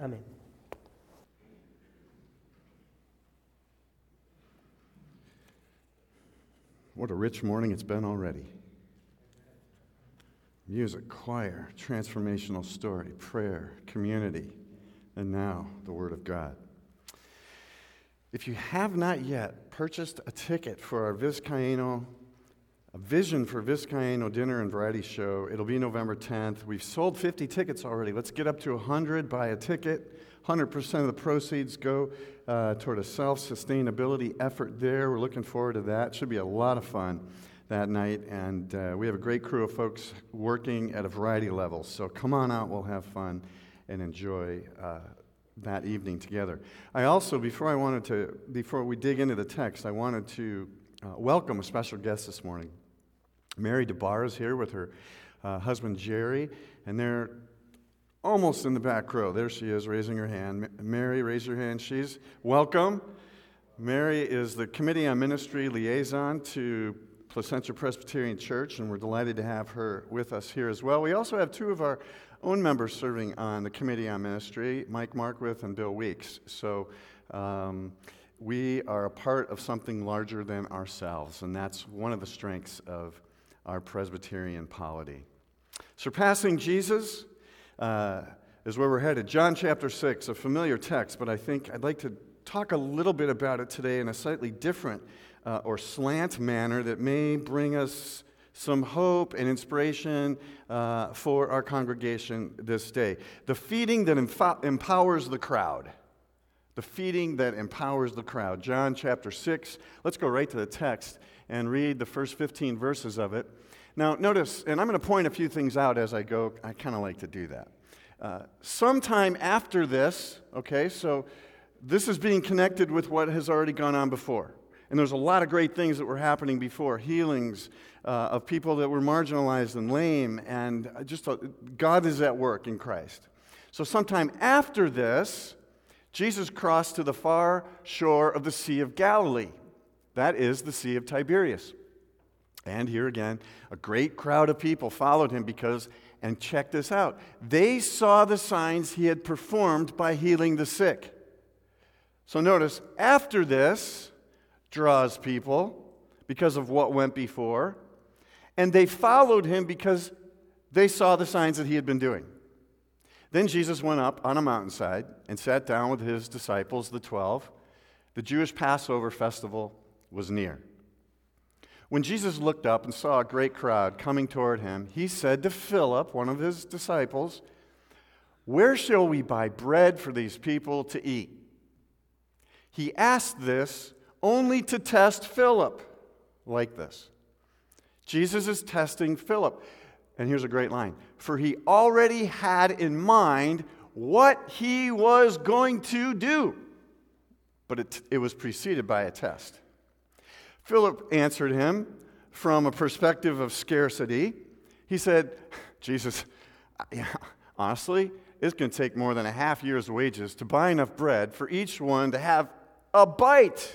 Amen. What a rich morning it's been already. Music, choir, transformational story, prayer, community, and now the Word of God. If you have not yet purchased a ticket for our Vizcaino, Vision for Vizcaino dinner and variety show, it'll be November 10th. We've sold 50 tickets already. Let's get up to 100, buy a ticket. 100% of the proceeds go uh, toward a self sustainability effort there. We're looking forward to that. Should be a lot of fun that night. And uh, we have a great crew of folks working at a variety of levels. So come on out, we'll have fun and enjoy uh, that evening together. I also, before I wanted to, before we dig into the text, I wanted to uh, welcome a special guest this morning. Mary DeBar is here with her uh, husband Jerry, and they're almost in the back row. There she is, raising her hand. Mary, raise your hand. She's welcome. Mary is the Committee on Ministry liaison to Placentia Presbyterian Church, and we're delighted to have her with us here as well. We also have two of our own members serving on the Committee on Ministry, Mike Markwith and Bill Weeks. So um, we are a part of something larger than ourselves, and that's one of the strengths of our Presbyterian polity. Surpassing Jesus uh, is where we're headed. John chapter 6, a familiar text, but I think I'd like to talk a little bit about it today in a slightly different uh, or slant manner that may bring us some hope and inspiration uh, for our congregation this day. The feeding that empowers the crowd. The feeding that empowers the crowd. John chapter 6. Let's go right to the text and read the first 15 verses of it. Now, notice, and I'm going to point a few things out as I go. I kind of like to do that. Uh, sometime after this, okay, so this is being connected with what has already gone on before. And there's a lot of great things that were happening before healings uh, of people that were marginalized and lame, and just uh, God is at work in Christ. So, sometime after this, Jesus crossed to the far shore of the Sea of Galilee. That is the Sea of Tiberias. And here again, a great crowd of people followed him because, and check this out, they saw the signs he had performed by healing the sick. So notice, after this draws people because of what went before, and they followed him because they saw the signs that he had been doing. Then Jesus went up on a mountainside and sat down with his disciples, the twelve. The Jewish Passover festival was near. When Jesus looked up and saw a great crowd coming toward him, he said to Philip, one of his disciples, Where shall we buy bread for these people to eat? He asked this only to test Philip, like this. Jesus is testing Philip. And here's a great line For he already had in mind what he was going to do, but it, it was preceded by a test. Philip answered him from a perspective of scarcity. He said, Jesus, yeah, honestly, it's going to take more than a half year's wages to buy enough bread for each one to have a bite.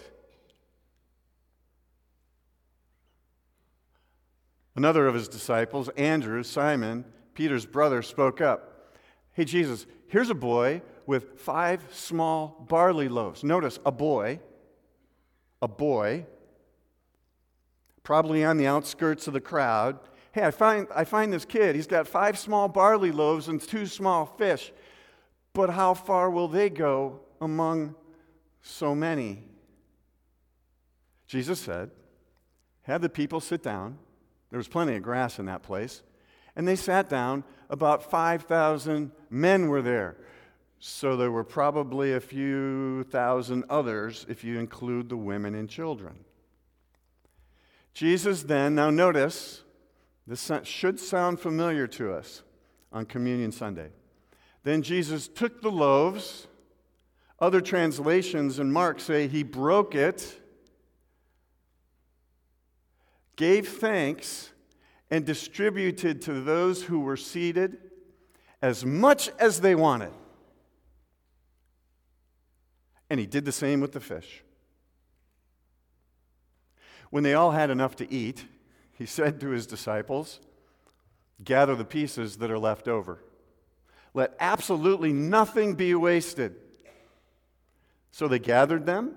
Another of his disciples, Andrew, Simon, Peter's brother, spoke up. Hey, Jesus, here's a boy with five small barley loaves. Notice, a boy, a boy probably on the outskirts of the crowd. Hey, I find, I find this kid. He's got five small barley loaves and two small fish. But how far will they go among so many? Jesus said, Have the people sit down. There was plenty of grass in that place. And they sat down. About 5,000 men were there. So there were probably a few thousand others if you include the women and children. Jesus then, now notice, this should sound familiar to us on Communion Sunday. Then Jesus took the loaves. Other translations in Mark say he broke it, gave thanks, and distributed to those who were seated as much as they wanted. And he did the same with the fish. When they all had enough to eat, he said to his disciples, Gather the pieces that are left over. Let absolutely nothing be wasted. So they gathered them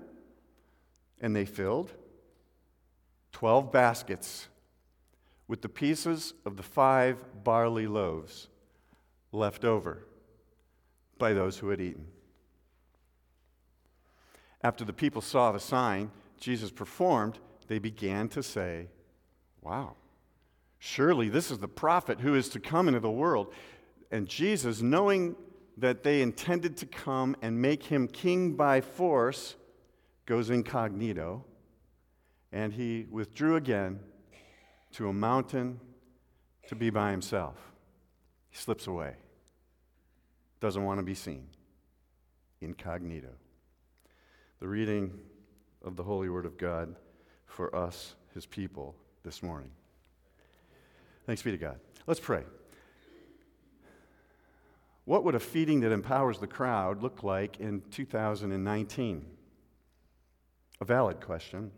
and they filled 12 baskets with the pieces of the five barley loaves left over by those who had eaten. After the people saw the sign Jesus performed, they began to say, Wow, surely this is the prophet who is to come into the world. And Jesus, knowing that they intended to come and make him king by force, goes incognito, and he withdrew again to a mountain to be by himself. He slips away, doesn't want to be seen, incognito. The reading of the Holy Word of God for us, his people, this morning. Thanks be to God. Let's pray. What would a feeding that empowers the crowd look like in 2019? A valid question.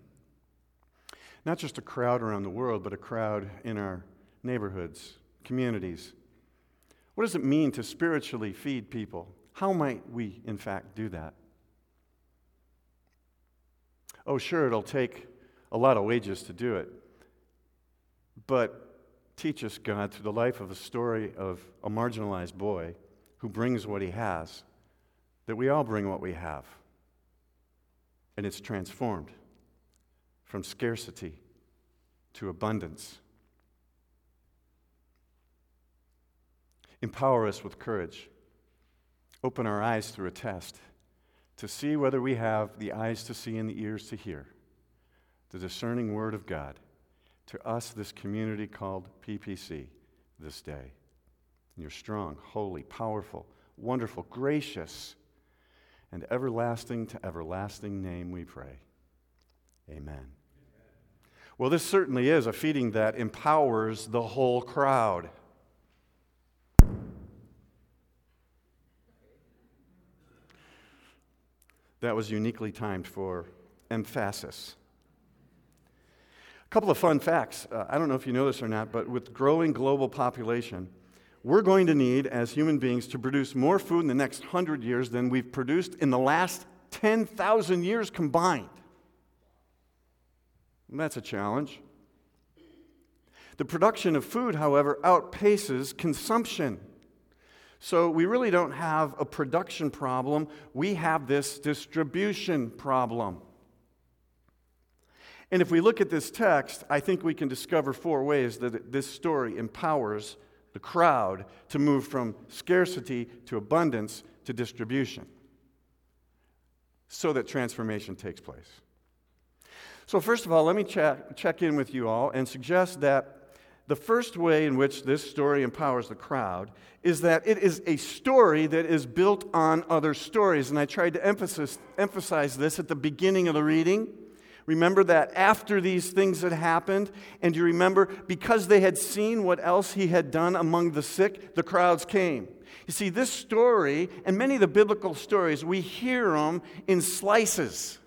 Not just a crowd around the world, but a crowd in our neighborhoods, communities. What does it mean to spiritually feed people? How might we, in fact, do that? Oh, sure, it'll take a lot of wages to do it. But teach us, God, through the life of a story of a marginalized boy who brings what he has, that we all bring what we have. And it's transformed from scarcity to abundance. Empower us with courage. Open our eyes through a test to see whether we have the eyes to see and the ears to hear the discerning word of God to us, this community called PPC, this day. You're strong, holy, powerful, wonderful, gracious, and everlasting to everlasting name we pray. Amen. Well, this certainly is a feeding that empowers the whole crowd. That was uniquely timed for emphasis. A couple of fun facts. Uh, I don't know if you know this or not, but with growing global population, we're going to need, as human beings, to produce more food in the next 100 years than we've produced in the last 10,000 years combined. And that's a challenge. The production of food, however, outpaces consumption. So we really don't have a production problem, we have this distribution problem. And if we look at this text, I think we can discover four ways that this story empowers the crowd to move from scarcity to abundance to distribution so that transformation takes place. So, first of all, let me check, check in with you all and suggest that the first way in which this story empowers the crowd is that it is a story that is built on other stories. And I tried to emphasize, emphasize this at the beginning of the reading. Remember that after these things had happened, and you remember because they had seen what else he had done among the sick, the crowds came. You see, this story and many of the biblical stories, we hear them in slices.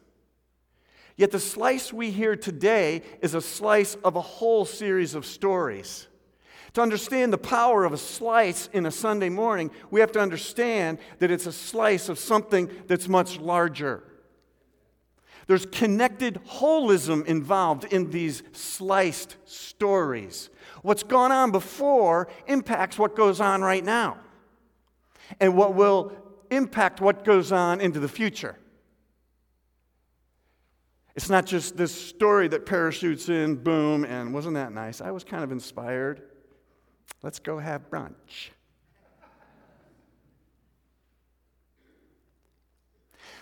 Yet the slice we hear today is a slice of a whole series of stories. To understand the power of a slice in a Sunday morning, we have to understand that it's a slice of something that's much larger. There's connected holism involved in these sliced stories. What's gone on before impacts what goes on right now, and what will impact what goes on into the future. It's not just this story that parachutes in, boom, and wasn't that nice? I was kind of inspired. Let's go have brunch.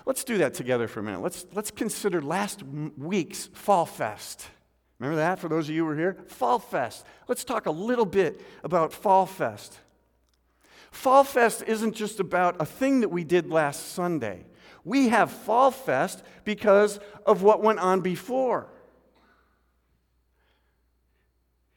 Let's do that together for a minute. Let's, let's consider last week's Fall Fest. Remember that for those of you who were here? Fall Fest. Let's talk a little bit about Fall Fest. Fall Fest isn't just about a thing that we did last Sunday. We have Fall Fest because of what went on before.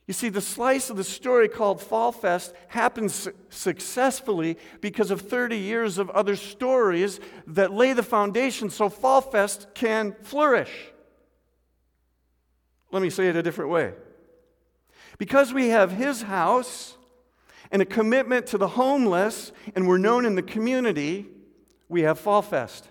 You see, the slice of the story called Fall Fest happens su- successfully because of 30 years of other stories that lay the foundation so Fall Fest can flourish. Let me say it a different way. Because we have his house and a commitment to the homeless, and we're known in the community, we have Fall Fest.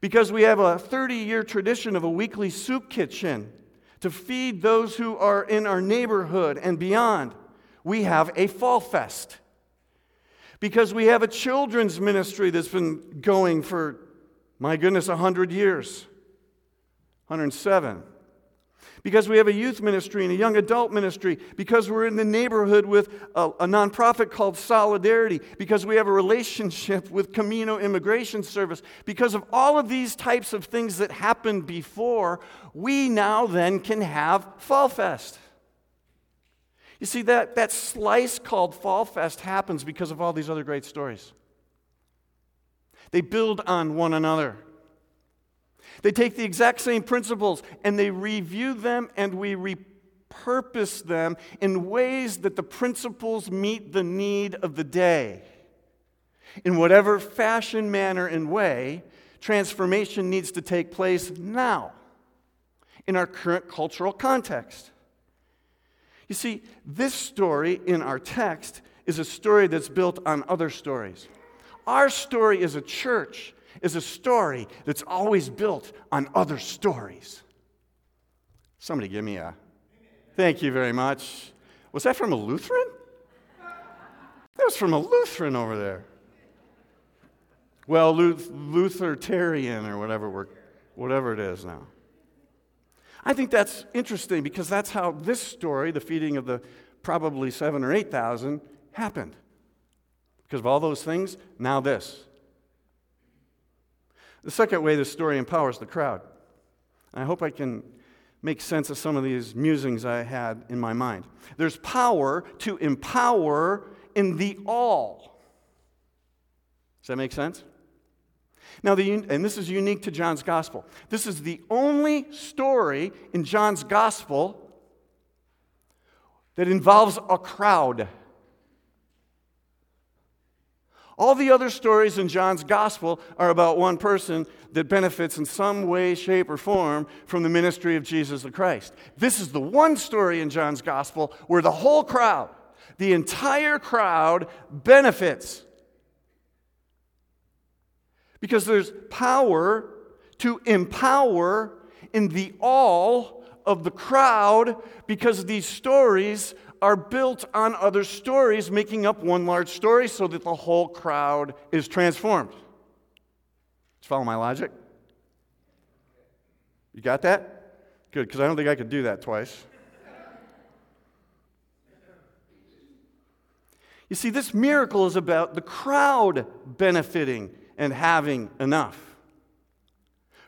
Because we have a 30 year tradition of a weekly soup kitchen to feed those who are in our neighborhood and beyond, we have a Fall Fest. Because we have a children's ministry that's been going for, my goodness, 100 years. 107 because we have a youth ministry and a young adult ministry, because we're in the neighborhood with a, a, nonprofit called Solidarity, because we have a relationship with Camino Immigration Service, because of all of these types of things that happened before, we now then can have Fall Fest. You see, that, that slice called Fall Fest happens because of all these other great stories. They build on one another. They take the exact same principles and they review them and we repurpose them in ways that the principles meet the need of the day. In whatever fashion, manner, and way, transformation needs to take place now in our current cultural context. You see, this story in our text is a story that's built on other stories. Our story is a church is a story that's always built on other stories. Somebody give me a thank you very much. Was that from a Lutheran? That was from a Lutheran over there. Well, Lutheritarian or whatever, we're, whatever it is now. I think that's interesting because that's how this story, the feeding of the probably seven or eight thousand, happened. Because of all those things, now this. The second way this story empowers the crowd. I hope I can make sense of some of these musings I had in my mind. There's power to empower in the all. Does that make sense? Now, the, and this is unique to John's gospel. This is the only story in John's gospel that involves a crowd. All the other stories in John's gospel are about one person that benefits in some way, shape, or form from the ministry of Jesus the Christ. This is the one story in John's gospel where the whole crowd, the entire crowd, benefits. Because there's power to empower in the all of the crowd because these stories are built on other stories, making up one large story so that the whole crowd is transformed. You follow my logic? You got that? Good, because I don't think I could do that twice. You see, this miracle is about the crowd benefiting and having enough.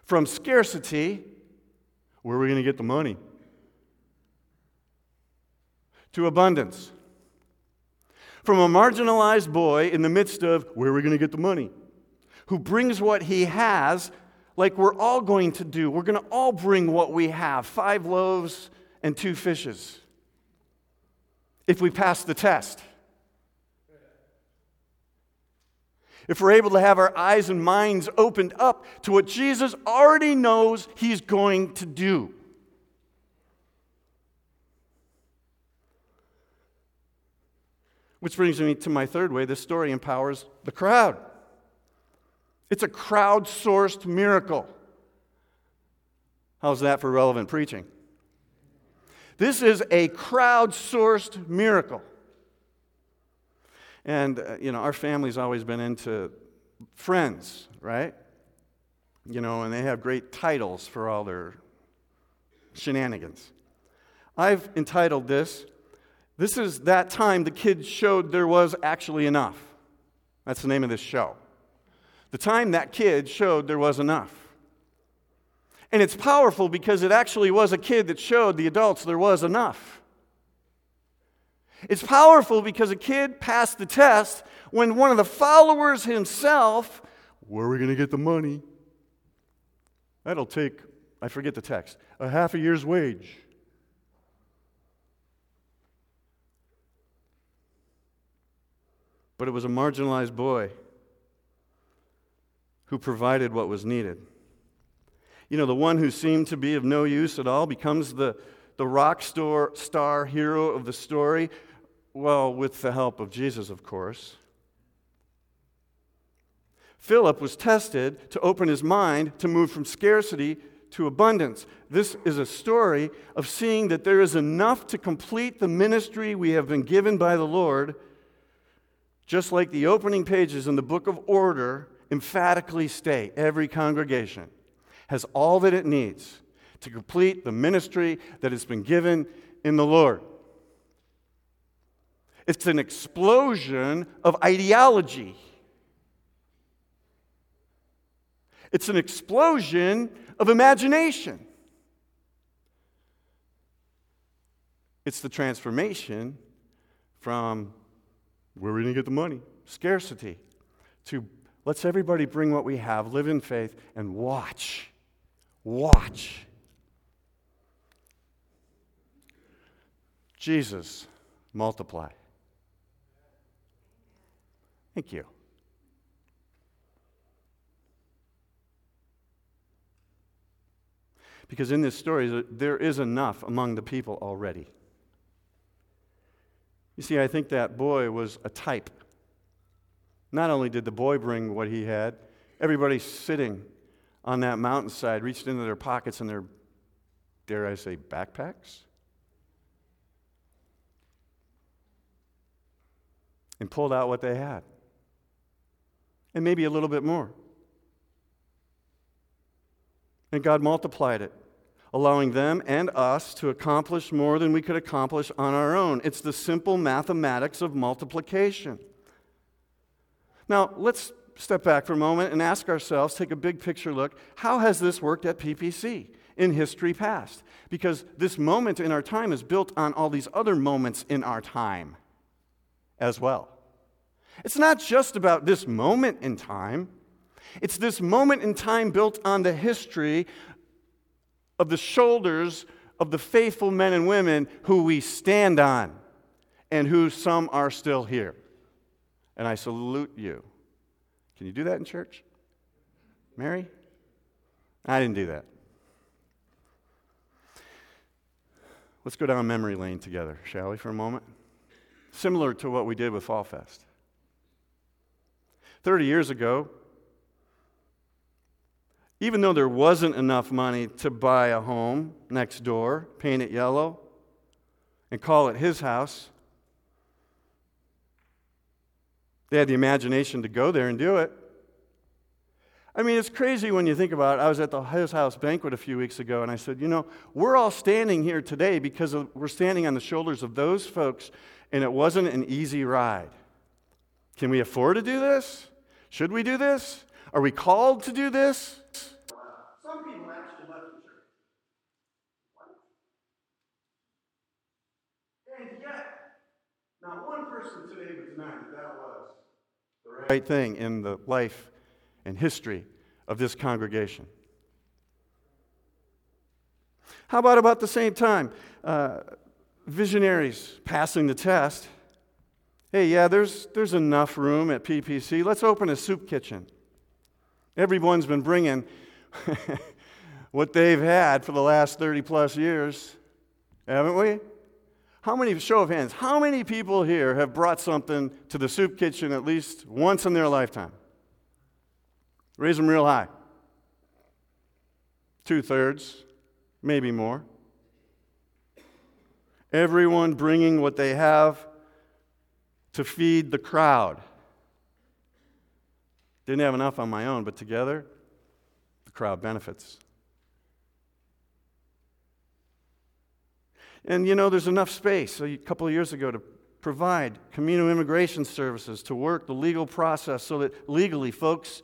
From scarcity, where are we going to get the money? To abundance. From a marginalized boy in the midst of where are we going to get the money, who brings what he has, like we're all going to do. We're going to all bring what we have five loaves and two fishes if we pass the test. If we're able to have our eyes and minds opened up to what Jesus already knows he's going to do. Which brings me to my third way this story empowers the crowd. It's a crowd-sourced miracle. How's that for relevant preaching? This is a crowd-sourced miracle. And, uh, you know, our family's always been into friends, right? You know, and they have great titles for all their shenanigans. I've entitled this this is that time the kids showed there was actually enough. That's the name of this show. The time that kid showed there was enough. And it's powerful because it actually was a kid that showed the adults there was enough. It's powerful because a kid passed the test when one of the followers himself, where are we going to get the money? That'll take, I forget the text, a half a year's wage. But it was a marginalized boy who provided what was needed. You know, the one who seemed to be of no use at all becomes the, the rock star, star hero of the story, Well, with the help of Jesus, of course. Philip was tested to open his mind to move from scarcity to abundance. This is a story of seeing that there is enough to complete the ministry we have been given by the Lord, just like the opening pages in the book of order emphatically state every congregation has all that it needs to complete the ministry that has been given in the Lord. It's an explosion of ideology. It's an explosion of imagination. It's the transformation from where are we going to get the money? Scarcity. To let's everybody bring what we have, live in faith, and watch. Watch. Jesus, multiply. Thank you. Because in this story, there is enough among the people already. You see, I think that boy was a type. Not only did the boy bring what he had, everybody sitting on that mountainside reached into their pockets and their, dare I say, backpacks and pulled out what they had. And maybe a little bit more. And God multiplied it, allowing them and us to accomplish more than we could accomplish on our own. It's the simple mathematics of multiplication. Now, let's step back for a moment and ask ourselves, take a big picture look, how has this worked at PPC in history past? Because this moment in our time is built on all these other moments in our time as well. It's not just about this moment in time. It's this moment in time built on the history of the shoulders of the faithful men and women who we stand on and who some are still here. And I salute you. Can you do that in church? Mary? I didn't do that. Let's go down memory lane together, shall we, for a moment? Similar to what we did with Fall Fest. 30 years ago, even though there wasn't enough money to buy a home next door, paint it yellow, and call it his house, they had the imagination to go there and do it. I mean, it's crazy when you think about it. I was at the His House banquet a few weeks ago, and I said, you know, we're all standing here today because of, we're standing on the shoulders of those folks, and it wasn't an easy ride. Can we afford to do this? Should we do this? Are we called to do this? Some people actually left the church. What? And yet, not one person today would deny that that was the right thing in the life and history of this congregation. How about about the same time? Uh, visionaries passing the test. Hey, yeah, there's, there's enough room at PPC. Let's open a soup kitchen. Everyone's been bringing what they've had for the last 30 plus years, haven't we? How many, show of hands, how many people here have brought something to the soup kitchen at least once in their lifetime? Raise them real high. Two thirds, maybe more. Everyone bringing what they have to feed the crowd. Didn't have enough on my own, but together, the crowd benefits. And you know, there's enough space a couple of years ago to provide Camino immigration services to work the legal process so that legally folks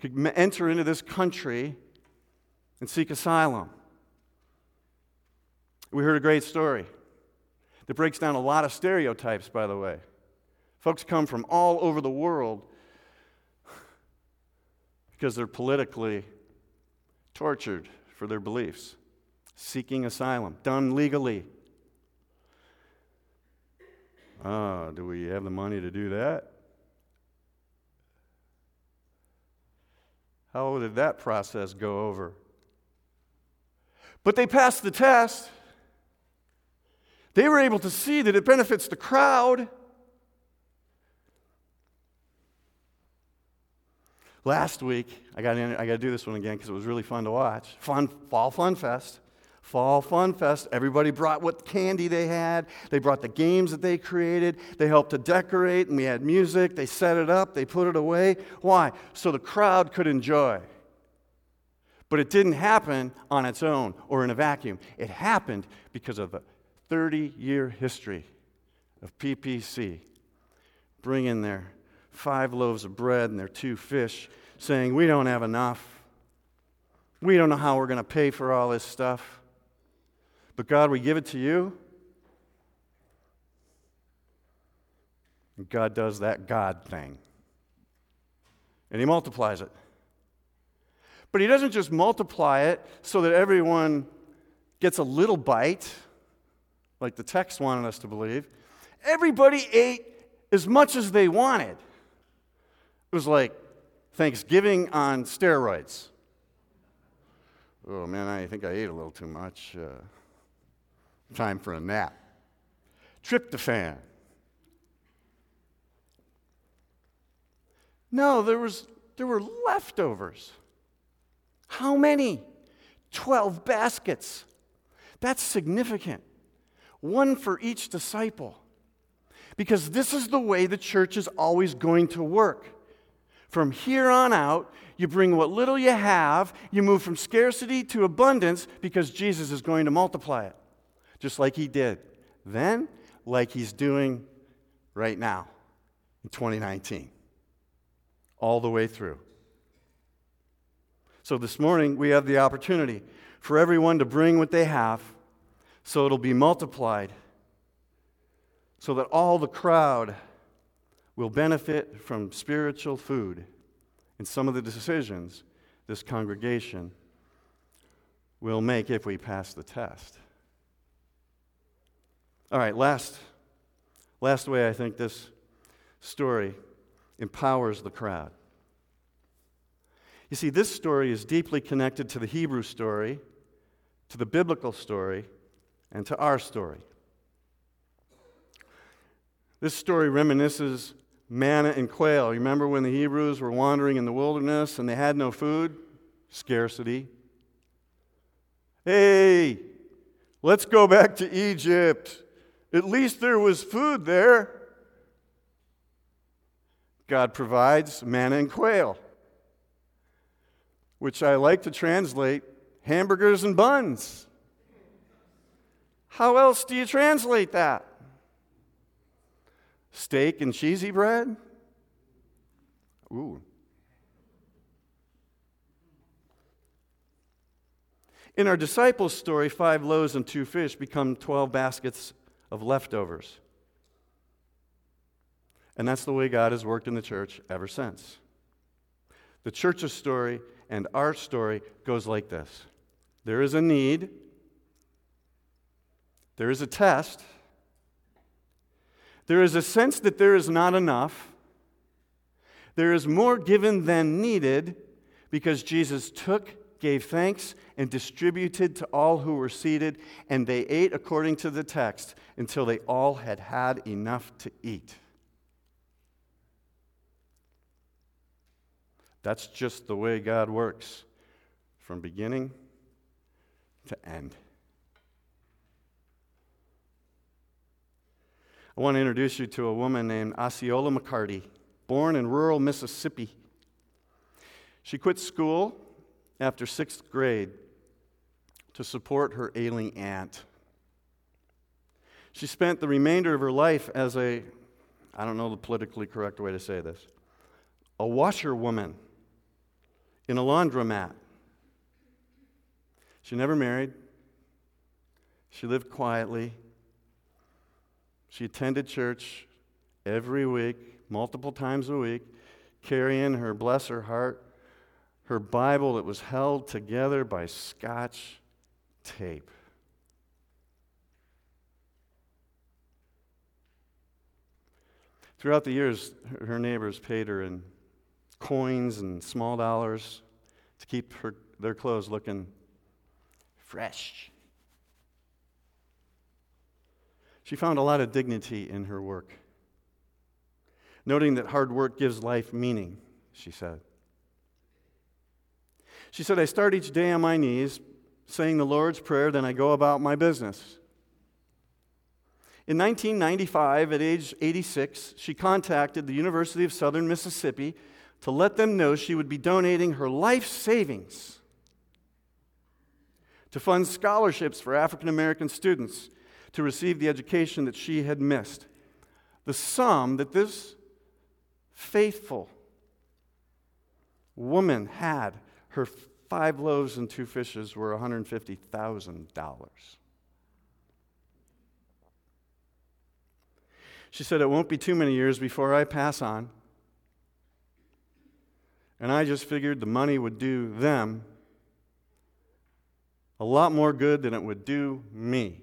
could enter into this country and seek asylum. We heard a great story that breaks down a lot of stereotypes, by the way. Folks come from all over the world because they're politically tortured for their beliefs, seeking asylum, done legally. Ah, do we have the money to do that? How did that process go over? But they passed the test. They were able to see that it benefits the crowd. Last week, I got, in, I got to do this one again because it was really fun to watch. Fun, Fall Fun Fest. Fall Fun Fest. Everybody brought what candy they had. They brought the games that they created. They helped to decorate, and we had music. They set it up. They put it away. Why? So the crowd could enjoy. But it didn't happen on its own or in a vacuum. It happened because of a 30 year history of PPC bringing their five loaves of bread and their two fish, saying, We don't have enough. We don't know how we're going to pay for all this stuff. But God, we give it to you. And God does that God thing. And He multiplies it. But He doesn't just multiply it so that everyone gets a little bite, like the text wanted us to believe. Everybody ate as much as they wanted. It was like Thanksgiving on steroids. Oh man, I think I ate a little too much. Uh, Time for a nap. Tryptophan. No, there, was, there were leftovers. How many? 12 baskets. That's significant. One for each disciple. Because this is the way the church is always going to work. From here on out, you bring what little you have, you move from scarcity to abundance because Jesus is going to multiply it just like he did then, like he's doing right now in 2019, all the way through. So this morning, we have the opportunity for everyone to bring what they have so it'll be multiplied, so that all the crowd will benefit from spiritual food and some of the decisions this congregation will make if we pass the test. All right, last, last way I think this story empowers the crowd. You see, this story is deeply connected to the Hebrew story, to the biblical story, and to our story. This story reminisces manna and quail. Remember when the Hebrews were wandering in the wilderness and they had no food? Scarcity. Hey, let's go back to Egypt. At least there was food there. God provides manna and quail, which I like to translate hamburgers and buns. How else do you translate that? Steak and cheesy bread? Ooh. In our disciples' story, five loaves and two fish become 12 baskets of leftovers. And that's the way God has worked in the church ever since. The church's story and our story goes like this there is a need, there is a test, there is a sense that there is not enough, there is more given than needed because Jesus took gave thanks, and distributed to all who were seated, and they ate according to the text until they all had had enough to eat. That's just the way God works from beginning to end. I want to introduce you to a woman named Osceola McCarty, born in rural Mississippi. She quit school after sixth grade to support her ailing aunt. She spent the remainder of her life as a, I don't know the politically correct way to say this, a washerwoman in a laundromat. She never married. She lived quietly. She attended church every week, multiple times a week, carrying her, bless her heart, her Bible that was held together by scotch tape. Throughout the years, her neighbors paid her in coins and small dollars to keep her, their clothes looking fresh. She found a lot of dignity in her work, noting that hard work gives life meaning, she said. She said, I start each day on my knees saying the Lord's Prayer, then I go about my business. In 1995, at age 86, she contacted the University of Southern Mississippi to let them know she would be donating her life savings to fund scholarships for African American students to receive the education that she had missed. The sum that this faithful woman had, her five loaves and two fishes, were $150,000. She said, It won't be too many years before I pass on. And I just figured the money would do them a lot more good than it would do me.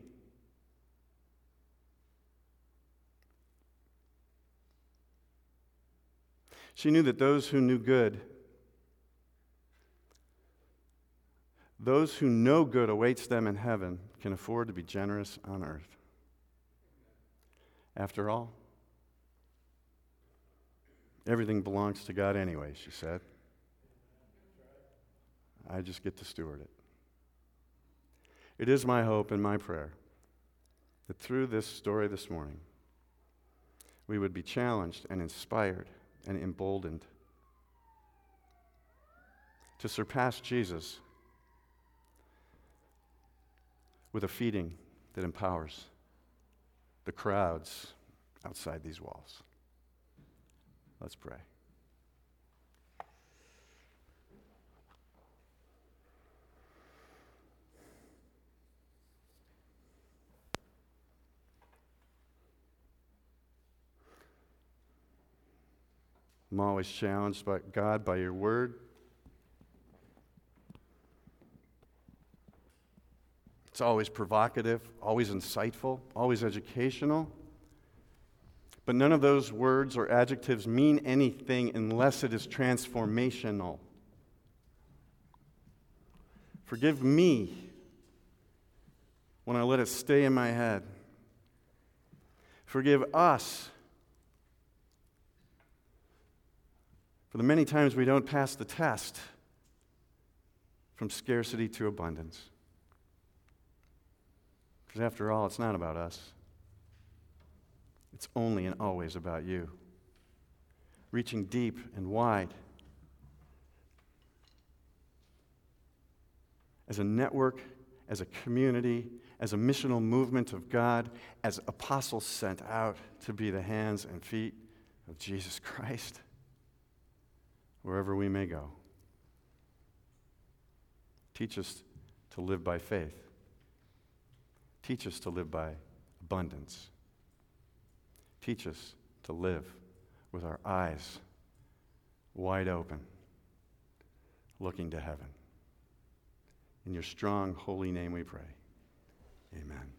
She knew that those who knew good, those who know good awaits them in heaven, can afford to be generous on earth. After all, everything belongs to God anyway, she said. I just get to steward it. It is my hope and my prayer that through this story this morning, we would be challenged and inspired and emboldened to surpass Jesus with a feeding that empowers the crowds outside these walls. Let's pray. I'm always challenged by God by your word. It's always provocative, always insightful, always educational. But none of those words or adjectives mean anything unless it is transformational. Forgive me when I let it stay in my head. Forgive us for the many times we don't pass the test from scarcity to abundance. Because after all, it's not about us, it's only and always about you. Reaching deep and wide. As a network, as a community, as a missional movement of God, as apostles sent out to be the hands and feet of Jesus Christ, wherever we may go. Teach us to live by faith Teach us to live by abundance. Teach us to live with our eyes wide open, looking to heaven. In your strong, holy name we pray. Amen.